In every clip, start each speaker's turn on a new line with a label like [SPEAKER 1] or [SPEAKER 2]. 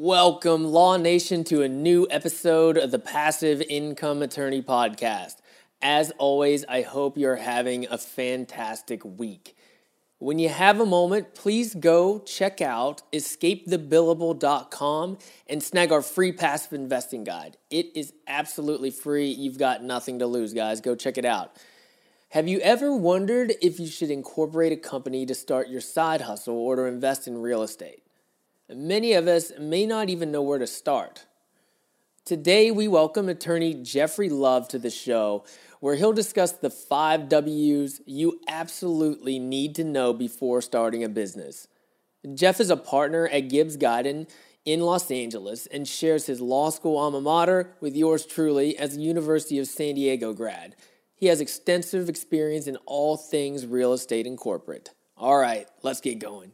[SPEAKER 1] Welcome, Law Nation, to a new episode of the Passive Income Attorney Podcast. As always, I hope you're having a fantastic week. When you have a moment, please go check out escapethebillable.com and snag our free passive investing guide. It is absolutely free. You've got nothing to lose, guys. Go check it out. Have you ever wondered if you should incorporate a company to start your side hustle or to invest in real estate? Many of us may not even know where to start. Today, we welcome attorney Jeffrey Love to the show where he'll discuss the five W's you absolutely need to know before starting a business. Jeff is a partner at Gibbs Giden in Los Angeles and shares his law school alma mater with yours truly as a University of San Diego grad. He has extensive experience in all things real estate and corporate. All right, let's get going.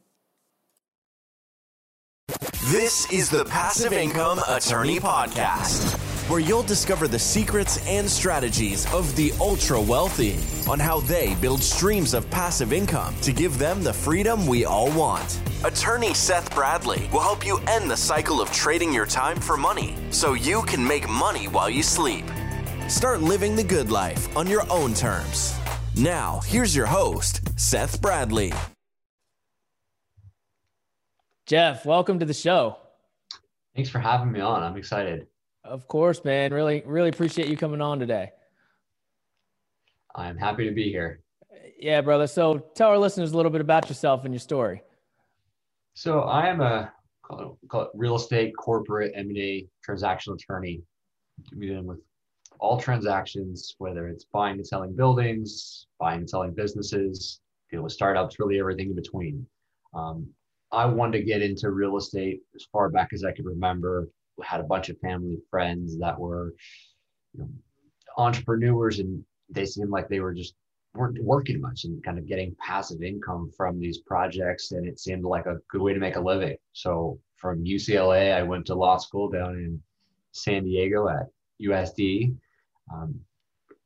[SPEAKER 2] This is the Passive Income Attorney Podcast where you'll discover the secrets and strategies of the ultra wealthy on how they build streams of passive income to give them the freedom we all want. Attorney Seth Bradley will help you end the cycle of trading your time for money so you can make money while you sleep. Start living the good life on your own terms. Now, here's your host, Seth Bradley.
[SPEAKER 1] Jeff, welcome to the show.
[SPEAKER 3] Thanks for having me on. I'm excited.
[SPEAKER 1] Of course, man. Really, really appreciate you coming on today.
[SPEAKER 3] I'm happy to be here.
[SPEAKER 1] Yeah, brother. So tell our listeners a little bit about yourself and your story.
[SPEAKER 3] So I am a call it, call it real estate corporate M&A transactional attorney. Dealing with all transactions, whether it's buying and selling buildings, buying and selling businesses, deal with startups, really everything in between. Um, I wanted to get into real estate as far back as I could remember. We had a bunch of family friends that were you know, entrepreneurs and they seemed like they were just weren't working much and kind of getting passive income from these projects and it seemed like a good way to make a living. So from ucla i went to law school down in san diego at usd um,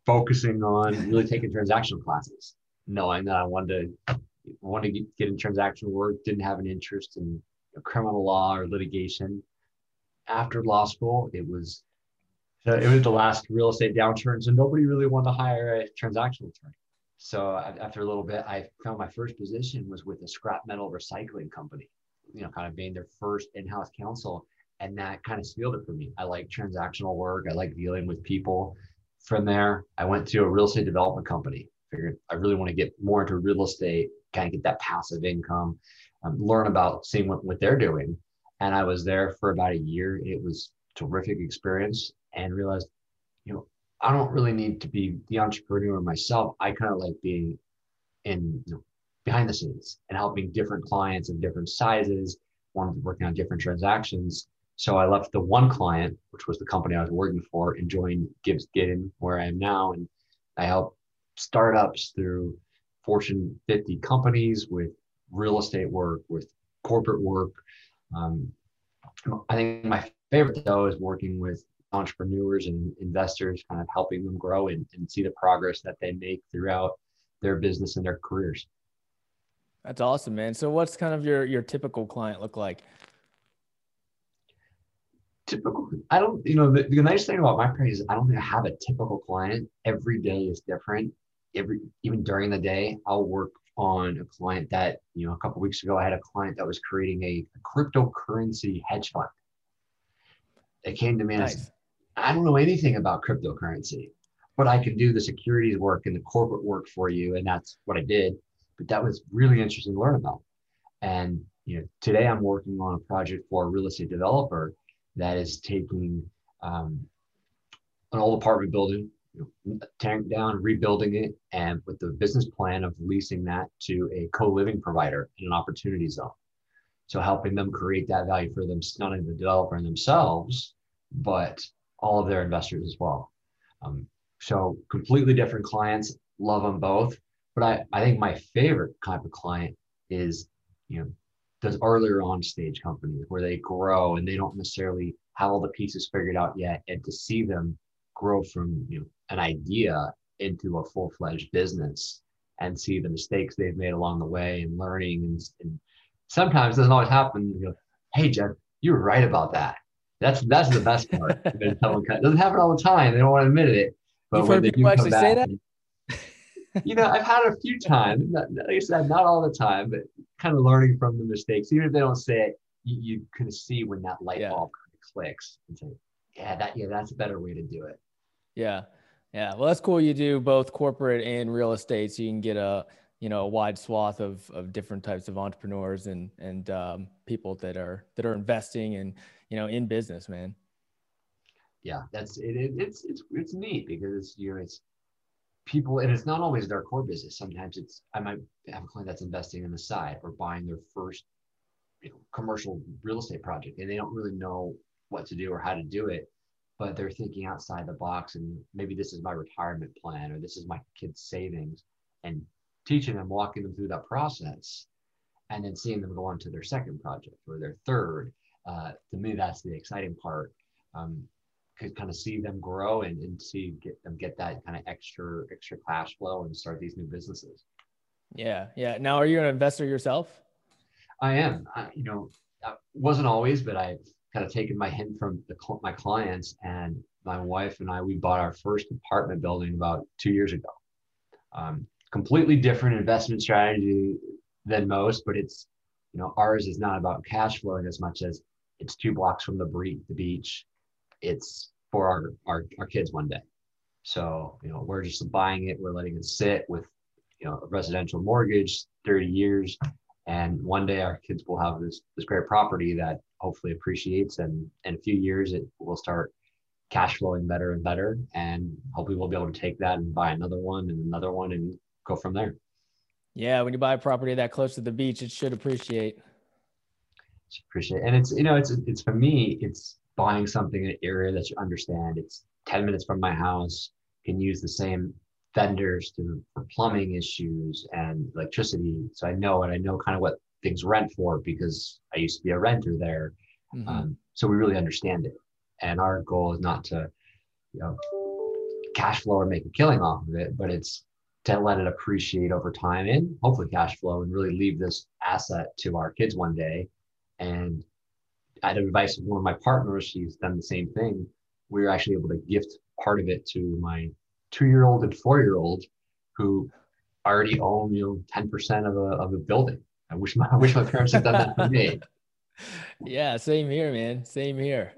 [SPEAKER 3] focusing on really taking transactional classes knowing that i wanted to wanted to get in transactional work didn't have an interest in criminal law or litigation after law school, it was uh, it was the last real estate downturn, so nobody really wanted to hire a transactional attorney. So after a little bit, I found my first position was with a scrap metal recycling company. You know, kind of being their first in-house counsel, and that kind of sealed it for me. I like transactional work. I like dealing with people. From there, I went to a real estate development company. Figured I really want to get more into real estate, kind of get that passive income, um, learn about seeing what, what they're doing and I was there for about a year. It was terrific experience and realized, you know, I don't really need to be the entrepreneur myself. I kind of like being in you know, behind the scenes and helping different clients of different sizes, one working on different transactions. So I left the one client, which was the company I was working for, and joined Gibbs Giden, where I am now. And I help startups through Fortune 50 companies with real estate work, with corporate work, um, I think my favorite though is working with entrepreneurs and investors, kind of helping them grow and, and see the progress that they make throughout their business and their careers.
[SPEAKER 1] That's awesome, man. So what's kind of your your typical client look like?
[SPEAKER 3] Typical. I don't, you know, the, the nice thing about my practice is I don't think I have a typical client. Every day is different. Every even during the day, I'll work on a client that, you know, a couple weeks ago, I had a client that was creating a, a cryptocurrency hedge fund. It came to me nice. and said, I don't know anything about cryptocurrency, but I can do the securities work and the corporate work for you. And that's what I did. But that was really interesting to learn about. And you know, today I'm working on a project for a real estate developer that is taking um, an old apartment building, tearing down, rebuilding it, and with the business plan of leasing that to a co-living provider in an opportunity zone. So helping them create that value for them, not only the developer and themselves, but all of their investors as well. Um, so completely different clients, love them both. But I, I think my favorite type of client is, you know, those earlier on stage companies where they grow and they don't necessarily have all the pieces figured out yet. And to see them grow from you know an idea into a full-fledged business and see the mistakes they've made along the way and learning and, and sometimes doesn't always happen you go hey jeff you were right about that. That's that's the best part. it doesn't happen all the time. They don't want to admit it.
[SPEAKER 1] But You've when they people actually back, say that.
[SPEAKER 3] you know, I've had a few times. Not, like I said, not all the time, but kind of learning from the mistakes. Even if they don't say it, you, you of see when that light yeah. bulb clicks and say, "Yeah, that yeah, that's a better way to do it."
[SPEAKER 1] Yeah, yeah. Well, that's cool. You do both corporate and real estate, so you can get a you know a wide swath of of different types of entrepreneurs and and um, people that are that are investing and you know in business, man.
[SPEAKER 3] Yeah, that's it, it, It's it's it's neat because it's you know it's people, and it's not always their core business. Sometimes it's I might have a client that's investing in the side or buying their first you know, commercial real estate project, and they don't really know what to do or how to do it, but they're thinking outside the box, and maybe this is my retirement plan or this is my kids' savings, and teaching them, walking them through that process, and then seeing them go on to their second project or their third. Uh, to me, that's the exciting part. Um, could kind of see them grow and, and see get them get that kind of extra extra cash flow and start these new businesses.
[SPEAKER 1] Yeah, yeah. Now, are you an investor yourself?
[SPEAKER 3] I am. I, you know, I wasn't always, but I've kind of taken my hint from the, my clients and my wife and I. We bought our first apartment building about two years ago. Um, completely different investment strategy than most, but it's you know ours is not about cash flowing as much as it's two blocks from the beach it's for our, our, our kids one day. So, you know, we're just buying it, we're letting it sit with, you know, a residential mortgage, 30 years. And one day our kids will have this, this great property that hopefully appreciates and in a few years it will start cash flowing better and better. And hopefully we'll be able to take that and buy another one and another one and go from there.
[SPEAKER 1] Yeah, when you buy a property that close to the beach, it should appreciate.
[SPEAKER 3] Appreciate, and it's you know it's it's for me it's buying something in an area that you understand. It's 10 minutes from my house, can use the same vendors to for plumbing issues and electricity. So I know and I know kind of what things rent for because I used to be a renter there. Mm-hmm. Um, so we really understand it. And our goal is not to, you know, cash flow or make a killing off of it, but it's to let it appreciate over time and hopefully cash flow and really leave this asset to our kids one day and at advice of one of my partners, she's done the same thing. We were actually able to gift part of it to my two-year-old and four-year-old who already own, you know, 10% of a, of a building. I wish my, I wish my parents had done that for me.
[SPEAKER 1] Yeah, same here, man. Same here.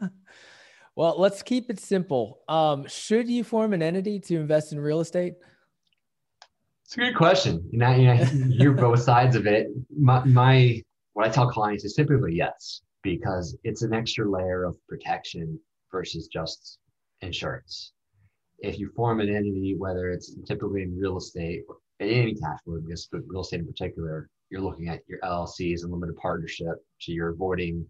[SPEAKER 1] well, let's keep it simple. Um, should you form an entity to invest in real estate?
[SPEAKER 3] It's a good question. You know, you know, hear both sides of it. My, my what I tell clients is typically yes, because it's an extra layer of protection versus just insurance. If you form an entity, whether it's typically in real estate or in any cash flow, because real estate in particular, you're looking at your LLCs and limited partnership. So you're avoiding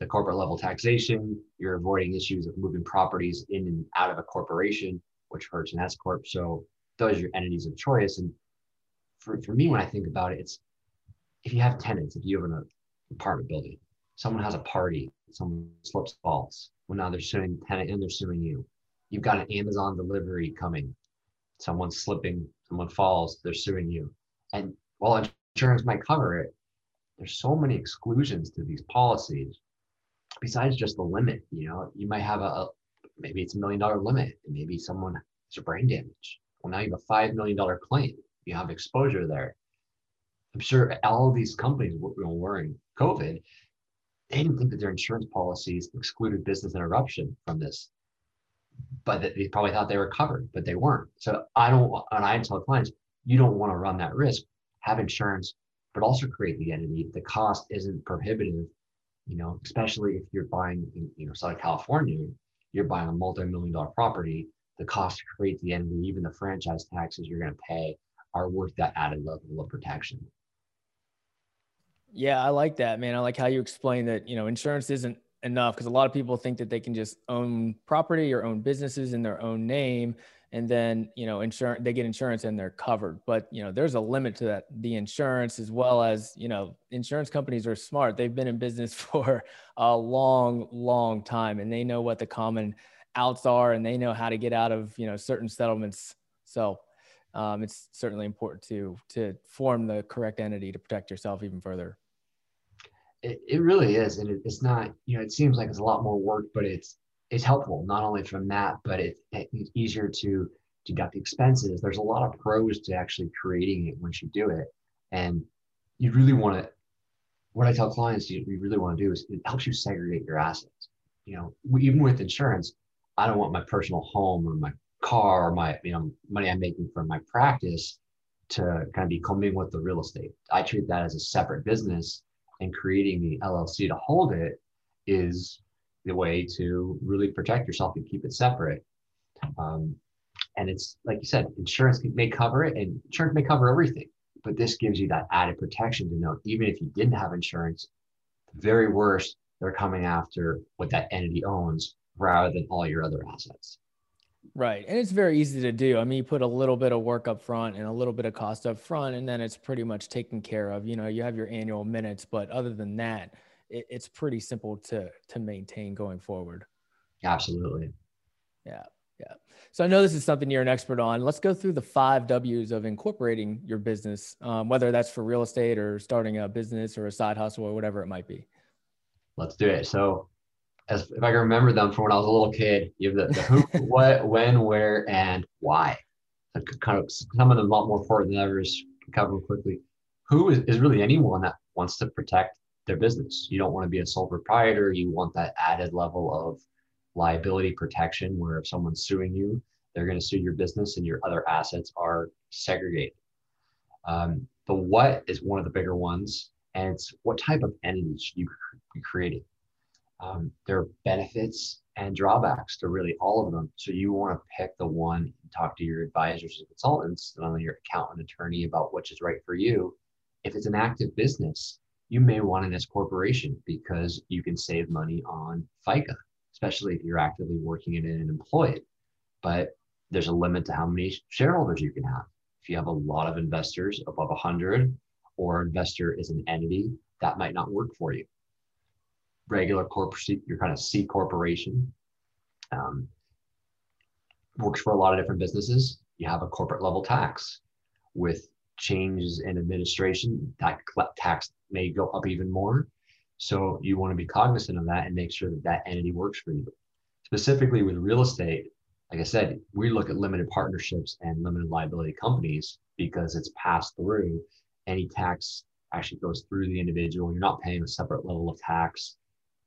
[SPEAKER 3] the corporate level taxation, you're avoiding issues of moving properties in and out of a corporation, which hurts an S Corp. So those are your entities of choice. And for, for me, when I think about it, it's if you have tenants, if you have an apartment building, someone has a party, someone slips falls. Well, now they're suing the tenant and they're suing you. You've got an Amazon delivery coming. Someone's slipping, someone falls, they're suing you. And while insurance might cover it, there's so many exclusions to these policies besides just the limit. You know, you might have a, a maybe it's a million dollar limit, and maybe someone has a brain damage. Well, now you have a five million dollar claim. You have exposure there. I'm sure all these companies were in COVID, they didn't think that their insurance policies excluded business interruption from this, but they probably thought they were covered, but they weren't. So I don't, and I tell clients, you don't want to run that risk. Have insurance, but also create the entity. The cost isn't prohibitive, you know, especially if you're buying in, you know, Southern California, you're buying a multi-million dollar property. The cost to create the entity, even the franchise taxes you're going to pay, are worth that added level of protection.
[SPEAKER 1] Yeah, I like that, man. I like how you explain that, you know, insurance isn't enough because a lot of people think that they can just own property or own businesses in their own name and then, you know, insurance they get insurance and they're covered. But, you know, there's a limit to that the insurance as well as, you know, insurance companies are smart. They've been in business for a long, long time and they know what the common outs are and they know how to get out of, you know, certain settlements. So, um, it's certainly important to to form the correct entity to protect yourself even further.
[SPEAKER 3] It, it really is, and it, it's not. You know, it seems like it's a lot more work, but it's it's helpful not only from that, but it, it's easier to to deduct the expenses. There's a lot of pros to actually creating it once you do it, and you really want to. What I tell clients, you, you really want to do is it helps you segregate your assets. You know, even with insurance, I don't want my personal home or my car or my you know money I'm making from my practice to kind of be coming with the real estate. I treat that as a separate business, and creating the LLC to hold it is the way to really protect yourself and keep it separate. Um, and it's like you said, insurance may cover it, and insurance may cover everything, but this gives you that added protection to know even if you didn't have insurance, the very worst, they're coming after what that entity owns rather than all your other assets.
[SPEAKER 1] Right. And it's very easy to do. I mean, you put a little bit of work up front and a little bit of cost up front, and then it's pretty much taken care of. You know, you have your annual minutes, but other than that, it, it's pretty simple to to maintain going forward.
[SPEAKER 3] Absolutely.
[SPEAKER 1] Yeah. Yeah. So I know this is something you're an expert on. Let's go through the five W's of incorporating your business, um, whether that's for real estate or starting a business or a side hustle or whatever it might be.
[SPEAKER 3] Let's do it. So as if I can remember them from when I was a little kid, you have the, the who, what, when, where, and why. Kind of some of them a lot more important than others. Cover quickly. Who is, is really anyone that wants to protect their business. You don't want to be a sole proprietor. You want that added level of liability protection where if someone's suing you, they're going to sue your business and your other assets are segregated. Um, the what is one of the bigger ones, and it's what type of entity should you be creating? Um, there are benefits and drawbacks to really all of them. So you want to pick the one talk to your advisors and consultants, not only your accountant attorney about which is right for you. If it's an active business, you may want an S corporation because you can save money on FICA, especially if you're actively working in it and employed. But there's a limit to how many shareholders you can have. If you have a lot of investors above 100 or investor is an entity, that might not work for you regular corporate, your kind of C corporation. Um, works for a lot of different businesses. You have a corporate level tax with changes in administration, that tax may go up even more. So you want to be cognizant of that and make sure that that entity works for you. Specifically with real estate, like I said, we look at limited partnerships and limited liability companies because it's passed through. Any tax actually goes through the individual. You're not paying a separate level of tax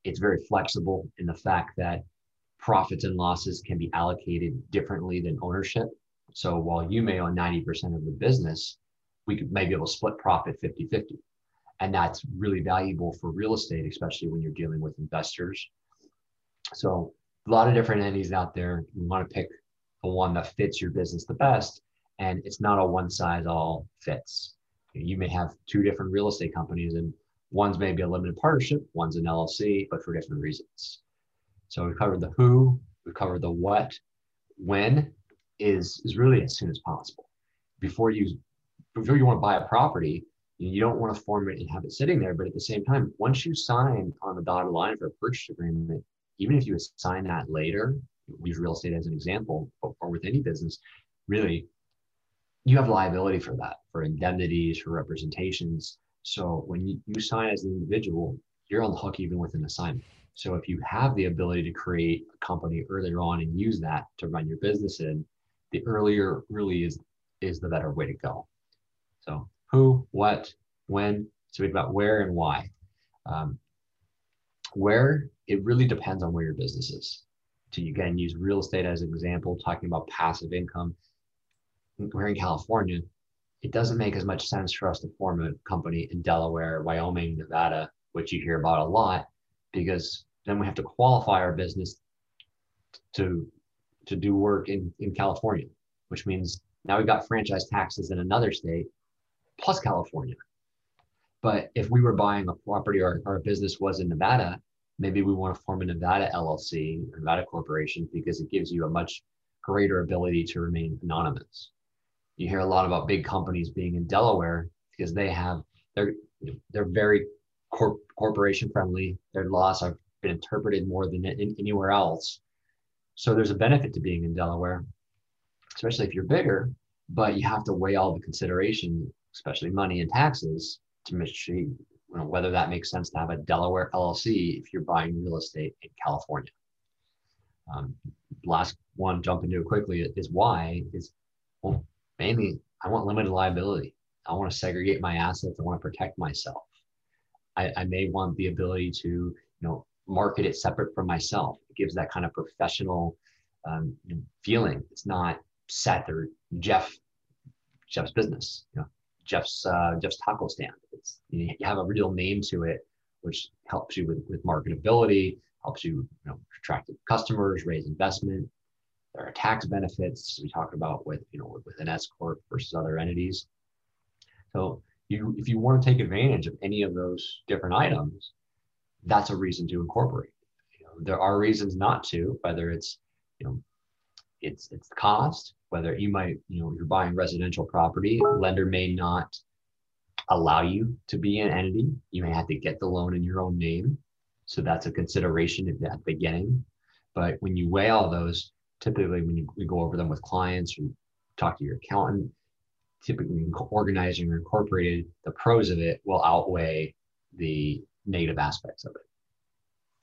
[SPEAKER 3] it's very flexible in the fact that profits and losses can be allocated differently than ownership. So while you may own 90% of the business, we could maybe able to split profit 50 50. And that's really valuable for real estate, especially when you're dealing with investors. So a lot of different entities out there. You want to pick the one that fits your business the best. And it's not a one size all fits. You may have two different real estate companies and One's maybe a limited partnership, one's an LLC, but for different reasons. So we covered the who, we covered the what, when is is really as soon as possible. Before you before you want to buy a property, you don't want to form it and have it sitting there. But at the same time, once you sign on the dotted line for a purchase agreement, even if you assign that later, use real estate as an example, or with any business, really, you have liability for that, for indemnities, for representations. So when you, you sign as an individual, you're on the hook even with an assignment. So if you have the ability to create a company earlier on and use that to run your business in, the earlier really is is the better way to go. So who, what, when, so we about where and why. Um, where it really depends on where your business is. To again use real estate as an example, talking about passive income. We're in California, it doesn't make as much sense for us to form a company in Delaware, Wyoming, Nevada, which you hear about a lot, because then we have to qualify our business to to do work in, in California, which means now we've got franchise taxes in another state plus California. But if we were buying a property or our business was in Nevada, maybe we want to form a Nevada LLC, Nevada corporation, because it gives you a much greater ability to remain anonymous you hear a lot about big companies being in Delaware because they have they're they're very corp, corporation friendly. Their laws have been interpreted more than in, anywhere else. So there's a benefit to being in Delaware, especially if you're bigger. But you have to weigh all the consideration, especially money and taxes, to make sure you know, whether that makes sense to have a Delaware LLC if you're buying real estate in California. Um, last one, jump into it quickly is why is mainly I want limited liability. I want to segregate my assets. I want to protect myself. I, I may want the ability to, you know, market it separate from myself. It gives that kind of professional um, feeling. It's not Seth or Jeff, Jeff's business. You know, Jeff's uh, Jeff's taco stand. It's you have a real name to it, which helps you with, with marketability, helps you, you know, attract customers, raise investment. There are tax benefits we talked about with you know with an S corp versus other entities. So you if you want to take advantage of any of those different items, that's a reason to incorporate. You know, there are reasons not to, whether it's you know it's it's the cost, whether you might you know you're buying residential property, lender may not allow you to be an entity. You may have to get the loan in your own name, so that's a consideration at the beginning. But when you weigh all those, typically when you, we go over them with clients or talk to your accountant, typically organizing or incorporated, the pros of it will outweigh the negative aspects of it.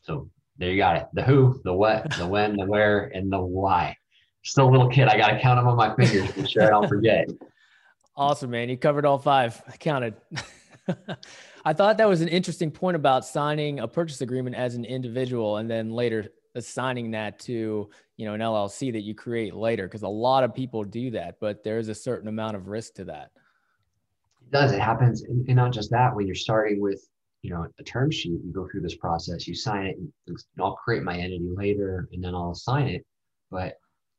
[SPEAKER 3] So there you got it. The who, the what, the when, the where, and the why. Still a little kid. I got to count them on my fingers to sure I don't forget.
[SPEAKER 1] Awesome, man. You covered all five. I counted. I thought that was an interesting point about signing a purchase agreement as an individual and then later assigning that to, you know, an LLC that you create later because a lot of people do that, but there's a certain amount of risk to that.
[SPEAKER 3] It does. It happens and not just that when you're starting with you know a term sheet you go through this process you sign it and i'll create my entity later and then i'll assign it but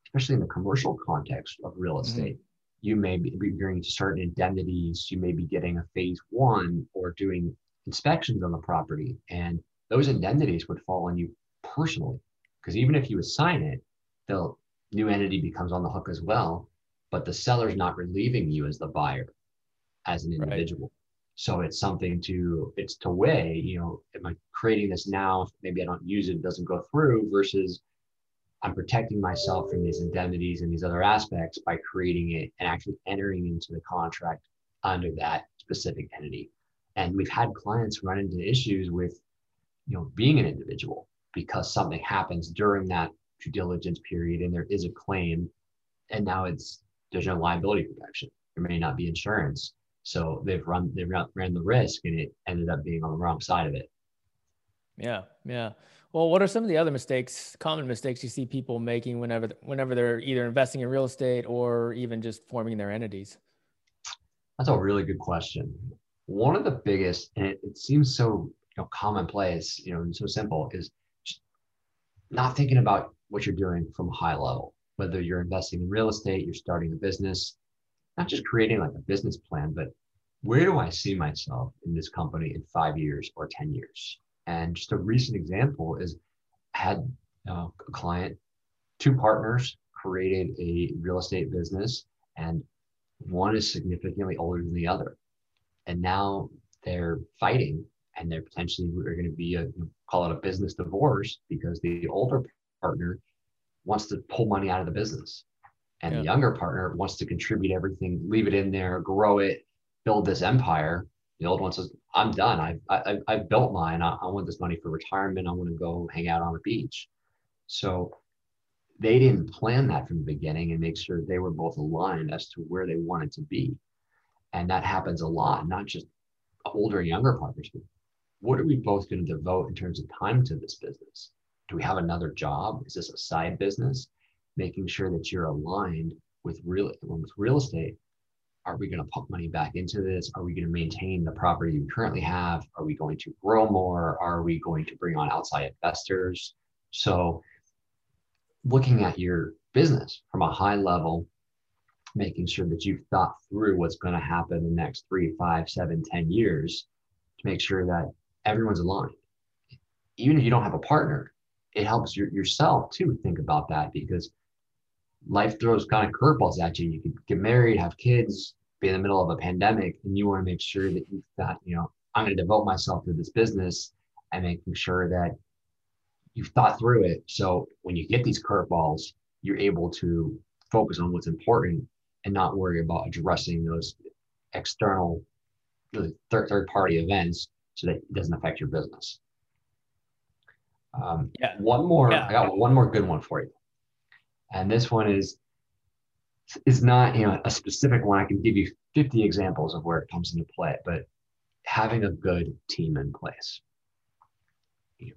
[SPEAKER 3] especially in the commercial context of real mm-hmm. estate mm-hmm. you may be agreeing to certain indemnities you may be getting a phase one or doing inspections on the property and those indemnities would fall on you personally because even if you assign it the new entity becomes on the hook as well but the seller's not relieving you as the buyer as an individual right. So it's something to it's to weigh, you know, am I creating this now? Maybe I don't use it, it doesn't go through versus I'm protecting myself from these indemnities and these other aspects by creating it and actually entering into the contract under that specific entity. And we've had clients run into issues with, you know, being an individual because something happens during that due diligence period and there is a claim and now it's there's no liability protection. There may not be insurance. So they've run they ran the risk, and it ended up being on the wrong side of it.
[SPEAKER 1] Yeah, yeah. Well, what are some of the other mistakes, common mistakes you see people making whenever whenever they're either investing in real estate or even just forming their entities?
[SPEAKER 3] That's a really good question. One of the biggest, and it, it seems so you know commonplace, you know, and so simple, is not thinking about what you're doing from a high level. Whether you're investing in real estate, you're starting a business, not just creating like a business plan, but where do I see myself in this company in five years or 10 years? And just a recent example is I had uh, a client, two partners created a real estate business, and one is significantly older than the other. And now they're fighting and they're potentially are going to be a call it a business divorce because the older partner wants to pull money out of the business and yeah. the younger partner wants to contribute everything, leave it in there, grow it, build this empire. The old one says, "I'm done. I've I, I've built mine. I, I want this money for retirement. I want to go hang out on the beach." So they didn't plan that from the beginning and make sure they were both aligned as to where they wanted to be. And that happens a lot, not just older and younger partners, but what are we both going to devote in terms of time to this business? Do we have another job? Is this a side business? making sure that you're aligned with real with real estate. Are we going to pump money back into this? Are we going to maintain the property we currently have? Are we going to grow more? Are we going to bring on outside investors? So, looking at your business from a high level, making sure that you've thought through what's going to happen in the next three, five, seven, ten years to make sure that everyone's aligned. Even if you don't have a partner, it helps your, yourself too think about that because life throws kind of curveballs at you. You could get married, have kids, be in the middle of a pandemic, and you want to make sure that you've got, you know, I'm going to devote myself to this business and making sure that you've thought through it. So when you get these curveballs, you're able to focus on what's important and not worry about addressing those external third, third party events so that it doesn't affect your business. Um,
[SPEAKER 1] yeah.
[SPEAKER 3] One more,
[SPEAKER 1] yeah.
[SPEAKER 3] I got one more good one for you. And this one is is not you know a specific one. I can give you 50 examples of where it comes into play, but having a good team in place. You know,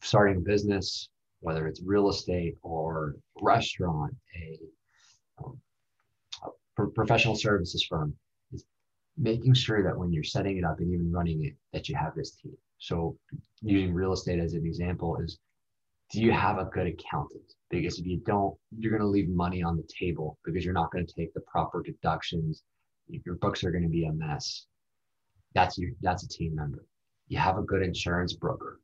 [SPEAKER 3] starting a business, whether it's real estate or restaurant, a, um, a professional services firm, making sure that when you're setting it up and even running it, that you have this team. So using real estate as an example is do you have a good accountant? Because if you don't, you're going to leave money on the table because you're not going to take the proper deductions. Your books are going to be a mess. That's your that's a team member. You have a good insurance broker.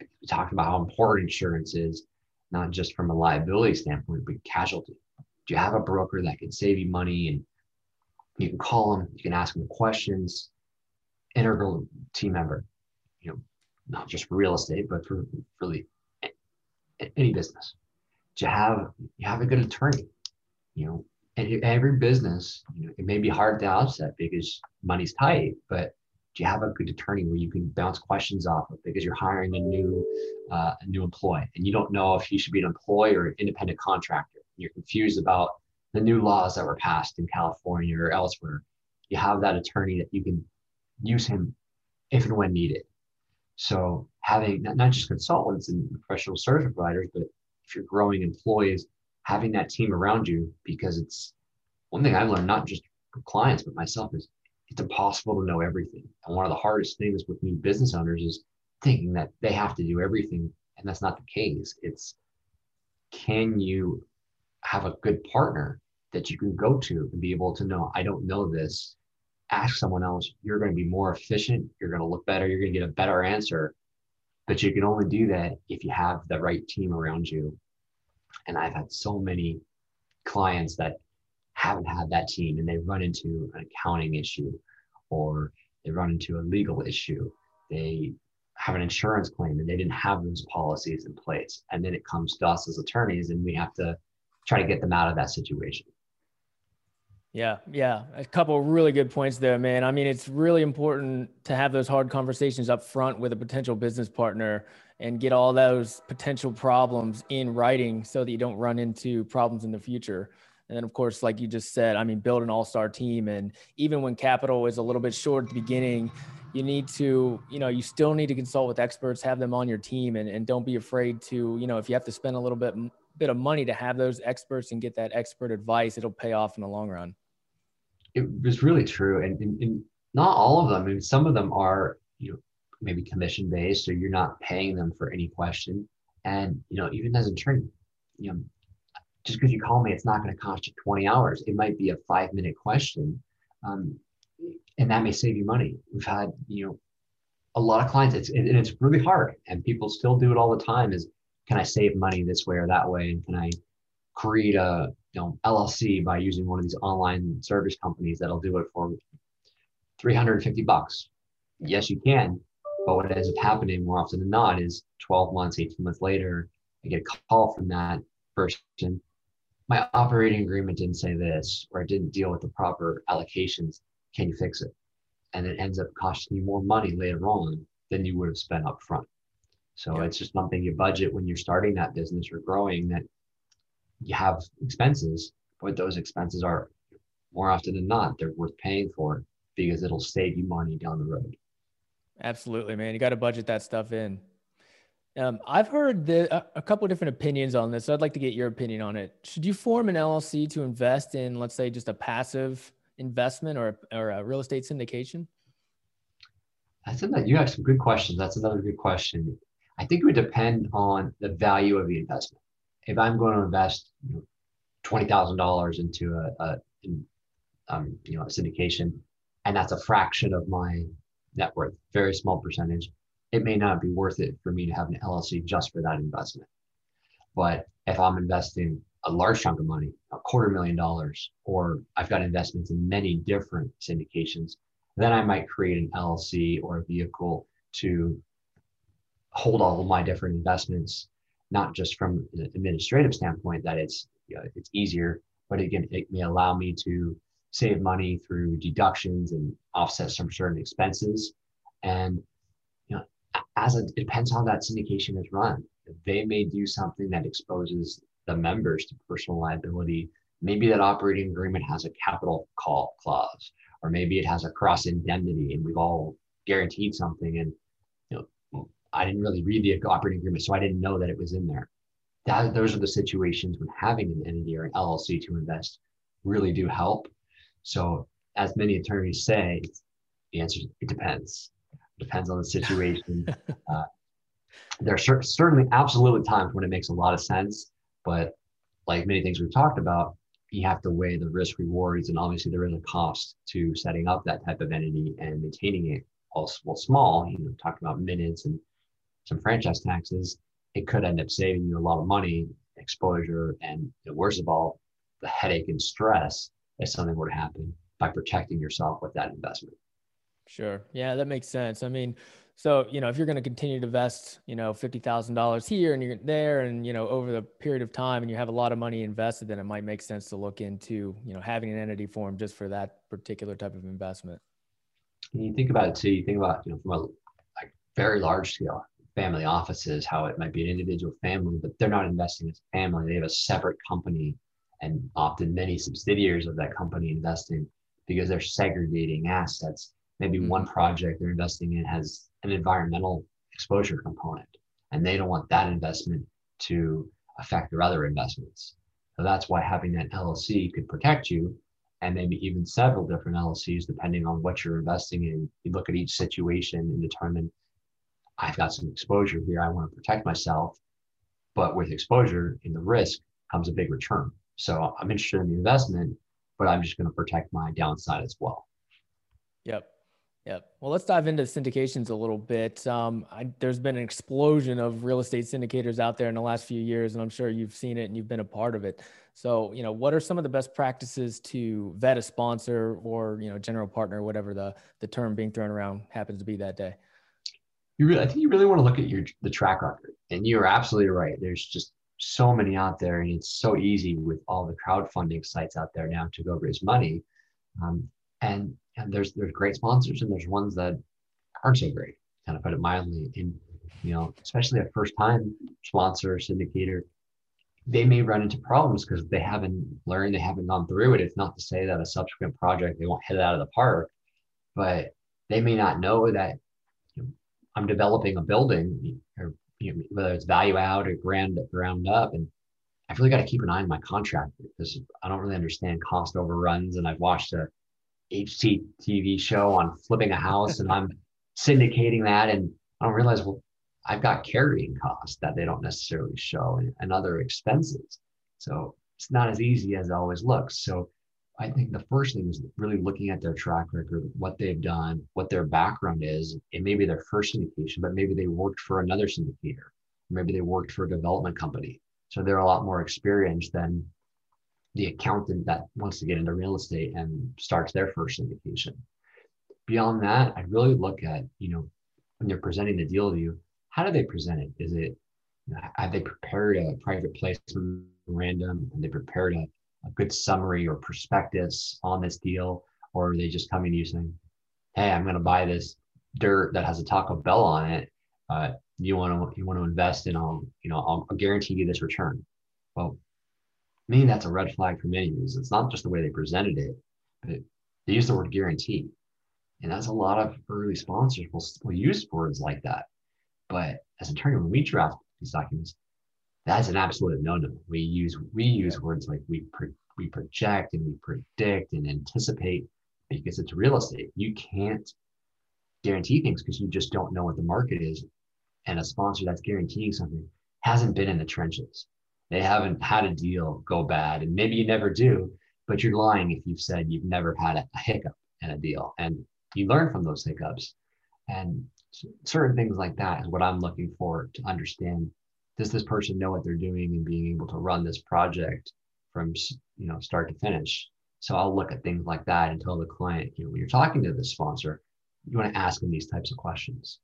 [SPEAKER 3] We talked about how important insurance is, not just from a liability standpoint, but casualty. Do you have a broker that can save you money and you can call them, you can ask them questions. Integral team member, you know, not just for real estate, but for really any business. To have you have a good attorney, you know, and every business, you know, it may be hard to offset because money's tight, but do you have a good attorney where you can bounce questions off of because you're hiring a new uh, a new employee and you don't know if you should be an employee or an independent contractor. You're confused about the new laws that were passed in California or elsewhere. You have that attorney that you can use him if and when needed. So having not, not just consultants and professional service providers, but if you're growing employees, having that team around you, because it's one thing I've learned, not just clients, but myself, is it's impossible to know everything. And one of the hardest things with new business owners is thinking that they have to do everything. And that's not the case. It's can you have a good partner that you can go to and be able to know, I don't know this ask someone else, you're going to be more efficient. You're going to look better. You're going to get a better answer. But you can only do that if you have the right team around you. And I've had so many clients that haven't had that team and they run into an accounting issue or they run into a legal issue. They have an insurance claim and they didn't have those policies in place. And then it comes to us as attorneys and we have to try to get them out of that situation.
[SPEAKER 1] Yeah, yeah, a couple really good points there, man. I mean, it's really important to have those hard conversations up front with a potential business partner and get all those potential problems in writing so that you don't run into problems in the future. And then, of course, like you just said, I mean, build an all star team. And even when capital is a little bit short at the beginning, you need to, you know, you still need to consult with experts, have them on your team, and, and don't be afraid to, you know, if you have to spend a little bit bit of money to have those experts and get that expert advice, it'll pay off in the long run
[SPEAKER 3] it was really true. And, and, and not all of them. I mean, some of them are, you know, maybe commission based, so you're not paying them for any question. And, you know, even as an attorney, you know, just because you call me, it's not going to cost you 20 hours. It might be a five minute question. Um, and that may save you money. We've had, you know, a lot of clients, it's, and it's really hard and people still do it all the time is, can I save money this way or that way? And can I create a, you know LLC by using one of these online service companies that'll do it for 350 bucks. Yes, you can, but what ends up happening more often than not is 12 months, 18 months later, I get a call from that person. My operating agreement didn't say this, or it didn't deal with the proper allocations. Can you fix it? And it ends up costing you more money later on than you would have spent up front. So yeah. it's just something you budget when you're starting that business or growing that you have expenses, but those expenses are more often than not, they're worth paying for because it'll save you money down the road.
[SPEAKER 1] Absolutely, man. You got to budget that stuff in. Um, I've heard the, a, couple of different opinions on this. So I'd like to get your opinion on it. Should you form an LLC to invest in, let's say, just a passive investment or, or a real estate syndication?
[SPEAKER 3] That's another, you have some good questions. That's another good question. I think it would depend on the value of the investment if I'm going to invest twenty thousand dollars into a, a in, um, you know a syndication, and that's a fraction of my net worth, very small percentage, it may not be worth it for me to have an LLC just for that investment. But if I'm investing a large chunk of money, a quarter million dollars, or I've got investments in many different syndications, then I might create an LLC or a vehicle to hold all of my different investments not just from an administrative standpoint that it's you know, it's easier, but again, it may allow me to save money through deductions and offset some certain expenses. And you know, as a, it depends how that syndication is run. They may do something that exposes the members to personal liability. Maybe that operating agreement has a capital call clause, or maybe it has a cross indemnity, and we've all guaranteed something. And I didn't really read the operating agreement, so I didn't know that it was in there. That those are the situations when having an entity or an LLC to invest really do help. So, as many attorneys say, the answer it depends. It depends on the situation. uh, there are cer- certainly absolutely times when it makes a lot of sense, but like many things we've talked about, you have to weigh the risk rewards, and obviously there is a cost to setting up that type of entity and maintaining it. All well, small, you know, talked about minutes and some franchise taxes. It could end up saving you a lot of money, exposure, and worst of all, the headache and stress if something were to happen by protecting yourself with that investment.
[SPEAKER 1] Sure. Yeah, that makes sense. I mean, so you know, if you're going to continue to invest, you know, fifty thousand dollars here and you're there, and you know, over the period of time, and you have a lot of money invested, then it might make sense to look into, you know, having an entity form just for that particular type of investment.
[SPEAKER 3] And you think about it too. You think about you know from a like very large scale family offices, how it might be an individual family, but they're not investing as a family. They have a separate company and often many subsidiaries of that company investing because they're segregating assets. Maybe mm-hmm. one project they're investing in has an environmental exposure component, and they don't want that investment to affect their other investments. So that's why having that LLC could protect you, and maybe even several different LLCs, depending on what you're investing in. You look at each situation and determine, I've got some exposure here. I want to protect myself, but with exposure in the risk comes a big return. So I'm interested in the investment, but I'm just going to protect my downside as well.
[SPEAKER 1] Yep. Yep. Well, let's dive into syndications a little bit. Um, I, there's been an explosion of real estate syndicators out there in the last few years, and I'm sure you've seen it and you've been a part of it. So, you know, what are some of the best practices to vet a sponsor or you know general partner, whatever the the term being thrown around happens to be that day?
[SPEAKER 3] You really, I think you really want to look at your the track record, and you're absolutely right. There's just so many out there, and it's so easy with all the crowdfunding sites out there now to go raise money. Um, and and there's there's great sponsors, and there's ones that aren't so great. Kind of put it mildly. And you know, especially a first time sponsor, syndicator, they may run into problems because they haven't learned, they haven't gone through it. It's not to say that a subsequent project they won't hit it out of the park, but they may not know that you I'm developing a building or you know, whether it's value add or ground ground up. And I've really got to keep an eye on my contract because I don't really understand cost overruns. And I've watched a HGTV show on flipping a house and I'm syndicating that. And I don't realize, well, I've got carrying costs that they don't necessarily show and, and other expenses. So it's not as easy as it always looks. So I think the first thing is really looking at their track record, what they've done, what their background is. It may be their first syndication, but maybe they worked for another syndicator. Maybe they worked for a development company. So they're a lot more experienced than the accountant that wants to get into real estate and starts their first syndication. Beyond that, I really look at, you know, when they're presenting the deal to you, how do they present it? Is it, have they prepared a private placement memorandum? Have they prepared a a good summary or prospectus on this deal, or are they just coming to you saying, "Hey, I'm going to buy this dirt that has a Taco Bell on it. Uh, you want to you want to invest in? I'll you know I'll, I'll guarantee you this return." Well, me, that's a red flag for many reasons. It's not just the way they presented it, but they use the word guarantee, and that's a lot of early sponsors will, will use words like that. But as an attorney, when we draft these documents, that's an absolute no-no. We use we use words like we pro- we project and we predict and anticipate because it's real estate. You can't guarantee things because you just don't know what the market is. And a sponsor that's guaranteeing something hasn't been in the trenches. They haven't had a deal go bad, and maybe you never do. But you're lying if you've said you've never had a, a hiccup in a deal, and you learn from those hiccups. And certain things like that is what I'm looking for to understand does this person know what they're doing and being able to run this project from you know start to finish? So i'll look at things like that and tell the client you know when you're talking to the sponsor you want to ask them these types of questions.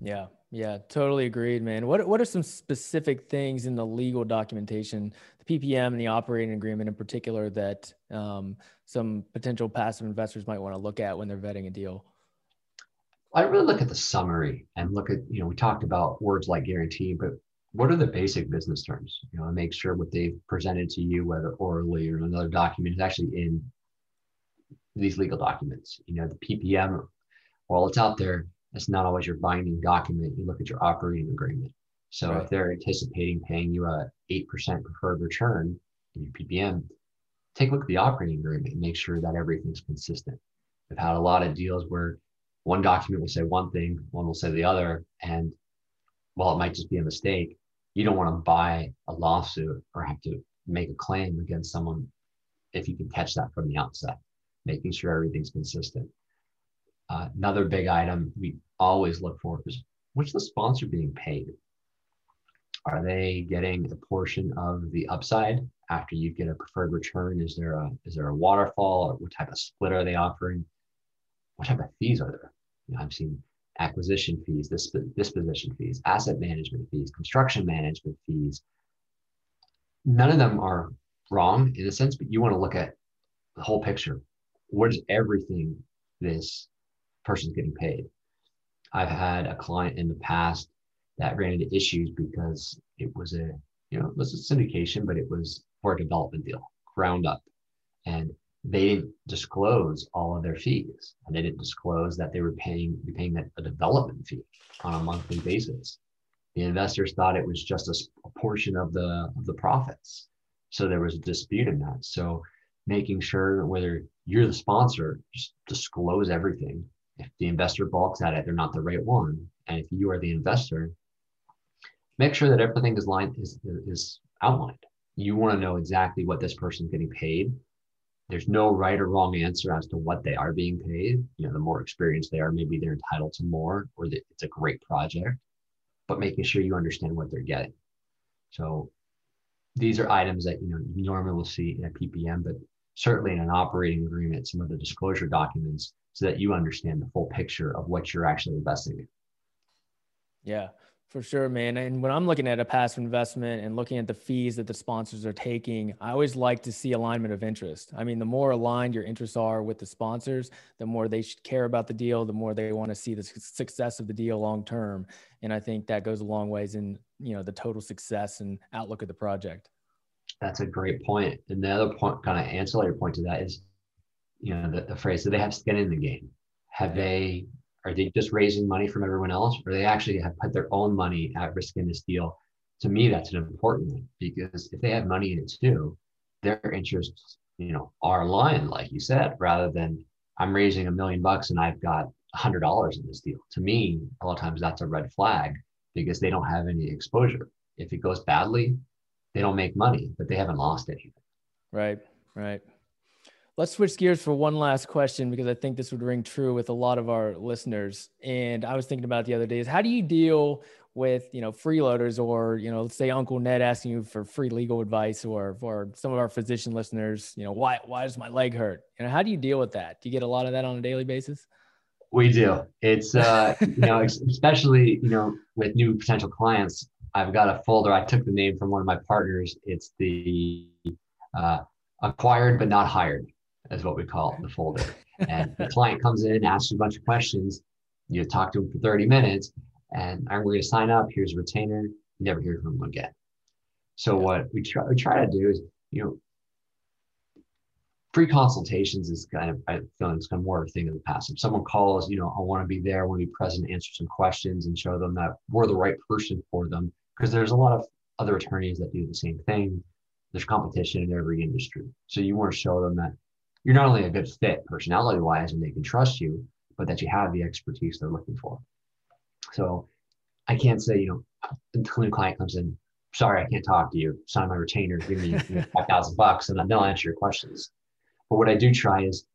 [SPEAKER 1] Yeah. Yeah totally agreed man. What, what are some specific things in the legal documentation the ppm and the operating agreement in particular that um, some potential passive investors might want to look at when they're vetting a deal?
[SPEAKER 3] I really look at the summary and look at, you know, we talked about words like guarantee, but what are the basic business terms? You know, make sure what they've presented to you, whether orally or in another document, is actually in these legal documents. You know, the PPM, while it's out there, it's not always your binding document. You look at your operating agreement. So right. if they're anticipating paying you a 8% preferred return in your PPM, take a look at the operating agreement and make sure that everything's consistent. I've had a lot of deals where one document will say one thing, one will say the other. And while it might just be a mistake, you don't want to buy a lawsuit or have to make a claim against someone if you can catch that from the outset, making sure everything's consistent. Uh, another big item we always look for is what's the sponsor being paid? Are they getting a portion of the upside after you get a preferred return? Is there a is there a waterfall or what type of split are they offering? What type of fees are there? You know, I've seen acquisition fees, disposition fees, asset management fees, construction management fees. None of them are wrong in a sense, but you want to look at the whole picture. What is everything this person's getting paid? I've had a client in the past that ran into issues because it was a, you know, it was a syndication, but it was for a development deal, ground up. And they didn't disclose all of their fees. And they didn't disclose that they were paying paying a development fee on a monthly basis. The investors thought it was just a, a, portion of the of the profits. So there was a dispute in that. So making sure whether you're the sponsor just disclose everything. If the investor balks at it they're not the right one. And if you are the investor make sure that everything is lined is, is outlined. You want to know exactly what this person's getting paid there's no right or wrong answer as to what they are being paid. You know, the more experienced they are, maybe they're entitled to more, or that it's a great project. But making sure you understand what they're getting. So these are items that you know you normally will see in a PPM, but certainly in an operating agreement, some of the disclosure documents, so that you understand the full picture of what you're actually investing in.
[SPEAKER 1] Yeah. For sure, man. And when I'm looking at a passive investment and looking at the fees that the sponsors are taking, I always like to see alignment of interest. I mean, the more aligned your interests are with the sponsors, the more they should care about the deal, the more they want to see the success of the deal long term. And I think that goes a long ways in you know the total success and outlook of the project.
[SPEAKER 3] That's a great point. And the other point, kind of ancillary point to that is, you know, the, the phrase, so they have skin in the game. Have they are they just raising money from everyone else, or they actually have put their own money at risk in this deal? To me, that's an important one because if they have money in it too, their interests, you know, are aligned, like you said, rather than I'm raising a million bucks and I've got hundred dollars in this deal. To me, a lot of times that's a red flag because they don't have any exposure. If it goes badly, they don't make money, but they haven't lost anything.
[SPEAKER 1] Right, right. Let's switch gears for one last question because I think this would ring true with a lot of our listeners. And I was thinking about the other day is how do you deal with you know freeloaders or you know let's say Uncle Ned asking you for free legal advice or for some of our physician listeners, you know why why does my leg hurt? You know how do you deal with that? Do you get a lot of that on a daily basis?
[SPEAKER 3] We do. It's uh, you know especially you know with new potential clients. I've got a folder. I took the name from one of my partners. It's the uh, acquired but not hired is what we call it, the folder. And the client comes in, asks you a bunch of questions. You talk to them for 30 minutes, and I'm going to sign up. Here's a retainer. You never hear from them again. So what we try, we try to do is, you know, free consultations is kind of I feel like it's kind of more of a thing of the past. If someone calls, you know, I want to be there, I want to be present, answer some questions, and show them that we're the right person for them. Because there's a lot of other attorneys that do the same thing. There's competition in every industry, so you want to show them that you're not only a good fit personality wise and they can trust you, but that you have the expertise they're looking for. So I can't say, you know, until a client comes in, sorry, I can't talk to you, sign my retainer, give me 5,000 bucks and then they'll answer your questions. But what I do try is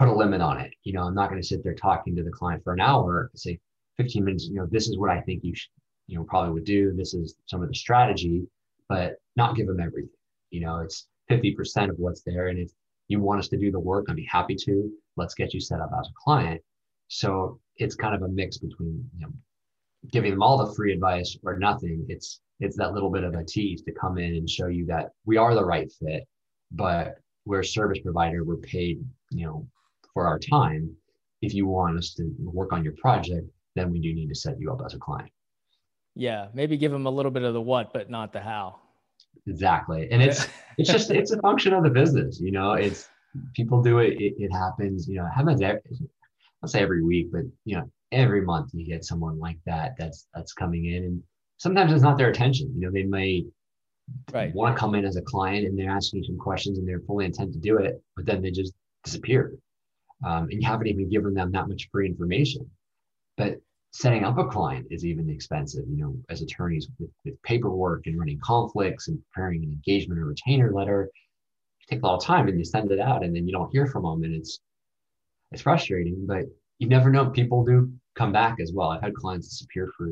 [SPEAKER 3] put a limit on it. You know, I'm not going to sit there talking to the client for an hour and say 15 minutes, you know, this is what I think you should, you know, probably would do. This is some of the strategy, but not give them everything. You know, it's 50% of what's there. And if you want us to do the work, I'd be happy to. Let's get you set up as a client. So it's kind of a mix between you know, giving them all the free advice or nothing. It's it's that little bit of a tease to come in and show you that we are the right fit, but we're a service provider. We're paid, you know, for our time, if you want us to work on your project, then we do need to set you up as a client.
[SPEAKER 1] Yeah, maybe give them a little bit of the what, but not the how.
[SPEAKER 3] Exactly, and it's it's just it's a function of the business. You know, it's people do it. It, it happens. You know, it happens. Every, I'll say every week, but you know, every month you get someone like that that's that's coming in, and sometimes it's not their attention. You know, they may
[SPEAKER 1] right.
[SPEAKER 3] want to come in as a client and they're asking some questions and they're fully intent to do it, but then they just disappear, um, and you haven't even given them that much free information. But setting up a client is even expensive, you know, as attorneys with, with paperwork and running conflicts and preparing an engagement or retainer letter. take a lot of time and you send it out and then you don't hear from them and it's it's frustrating, but you never know. People do come back as well. I've had clients disappear for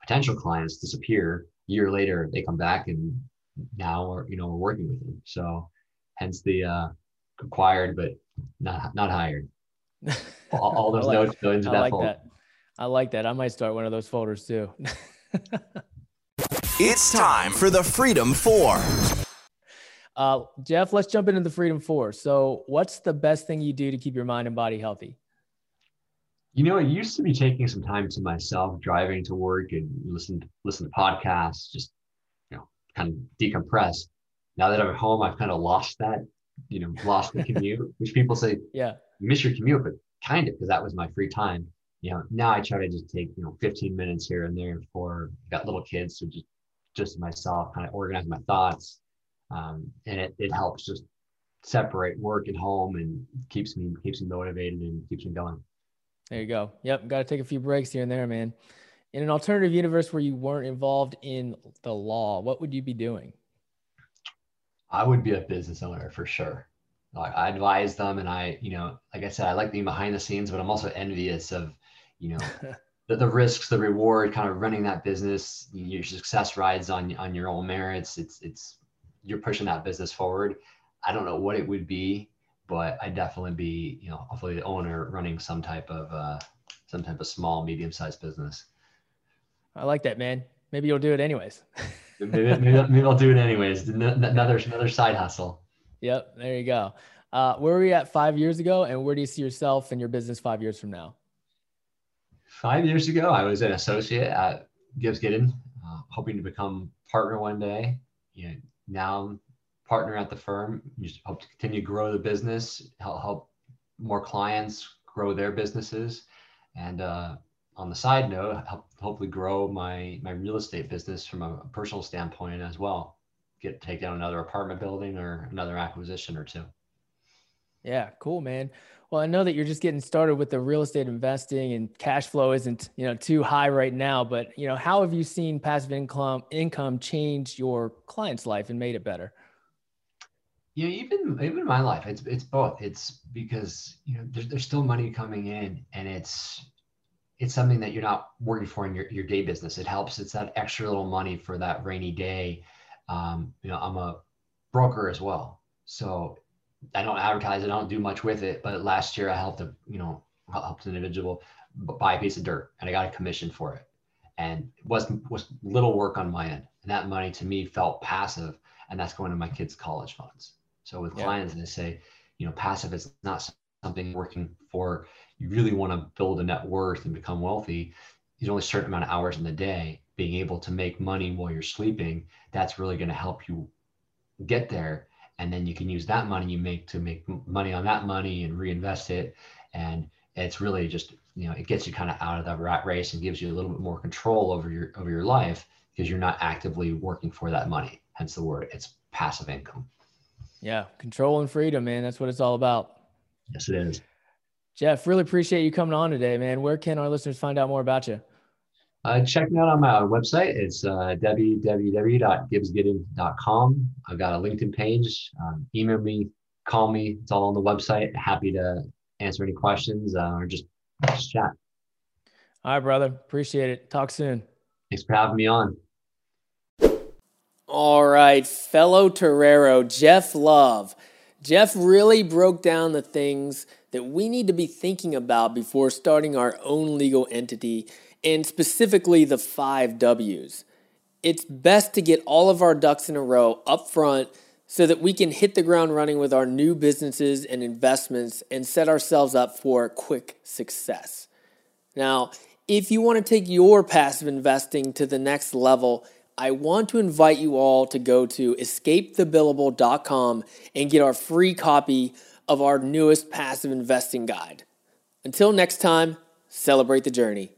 [SPEAKER 3] potential clients disappear. A year later, they come back and now we're, you know, we're working with them. So hence the uh, acquired, but not, not hired. All, all those like, notes go into I that like. That.
[SPEAKER 1] I like that. I might start one of those folders too.
[SPEAKER 2] it's time for the Freedom Four.
[SPEAKER 1] Uh, Jeff, let's jump into the Freedom Four. So, what's the best thing you do to keep your mind and body healthy?
[SPEAKER 3] You know, it used to be taking some time to myself, driving to work and listen listen to podcasts, just you know, kind of decompress. Now that I'm at home, I've kind of lost that, you know, lost the commute, which people say,
[SPEAKER 1] yeah,
[SPEAKER 3] miss your commute, but kind of because that was my free time you know, now I try to just take, you know, 15 minutes here and there for got little kids, so just just myself, kind of organize my thoughts. Um, and it, it helps just separate work and home and keeps me keeps me motivated and keeps me going.
[SPEAKER 1] There you go. Yep, got to take a few breaks here and there, man. In an alternative universe where you weren't involved in the law, what would you be doing?
[SPEAKER 3] I would be a business owner for sure. Like I advise them, and I, you know, like I said, I like being behind the scenes, but I'm also envious of you know the, the risks the reward kind of running that business your success rides on on your own merits. It's it's you're pushing that business forward. I don't know what it would be but i'd definitely be you know hopefully the owner running some type of uh some type of small medium sized business.
[SPEAKER 1] I like that man. Maybe you'll do it anyways.
[SPEAKER 3] Maybe, maybe, maybe i'll do it anyways. Another another side hustle.
[SPEAKER 1] Yep there you go. Uh, where were you at five years ago and where do you see yourself and your business five years from now
[SPEAKER 3] five years ago, I was an associate at Gibbs Giden, uh, hoping to become partner one day. You know, now I'm partner at the firm. Just hope to continue to grow the business, help, help more clients grow their businesses, and uh, on the side note, help hopefully grow my my real estate business from a personal standpoint as well. Get take down another apartment building or another acquisition or two.
[SPEAKER 1] Yeah, cool, man. Well, I know that you're just getting started with the real estate investing and cash flow isn't, you know, too high right now, but you know, how have you seen passive income income change your client's life and made it better?
[SPEAKER 3] Yeah, even even my life, it's it's both. It's because you know there's, there's still money coming in, and it's it's something that you're not working for in your, your day business. It helps. It's that extra little money for that rainy day. Um, you know, I'm a broker as well, so I don't advertise. I don't do much with it. But last year I helped a you know helped an individual buy a piece of dirt, and I got a commission for it. And it was was little work on my end, and that money to me felt passive, and that's going to my kids' college funds. So with yeah. clients, they say, you know, passive is not something working for. You really want to build a net worth and become wealthy. There's only a certain amount of hours in the day. Being able to make money while you're sleeping, that's really going to help you get there and then you can use that money you make to make money on that money and reinvest it. And it's really just you know it gets you kind of out of the rat race and gives you a little bit more control over your over your life because you're not actively working for that money hence the word it's passive income.
[SPEAKER 1] Yeah control and freedom man that's what it's all about.
[SPEAKER 3] Yes it is.
[SPEAKER 1] Jeff really appreciate you coming on today man. Where can our listeners find out more about you
[SPEAKER 3] uh, check me out on my website. It's uh, www.gibbsgiden.com. I've got a LinkedIn page. Um, email me, call me. It's all on the website. Happy to answer any questions uh, or just, just chat.
[SPEAKER 1] All right, brother. Appreciate it. Talk soon.
[SPEAKER 3] Thanks for having me on.
[SPEAKER 1] All right, fellow Torero, Jeff Love. Jeff really broke down the things that we need to be thinking about before starting our own legal entity and specifically the five W's. It's best to get all of our ducks in a row up front, so that we can hit the ground running with our new businesses and investments and set ourselves up for quick success. Now, if you want to take your passive investing to the next level, I want to invite you all to go to escapethebillable.com and get our free copy of our newest passive investing guide. Until next time, celebrate the journey.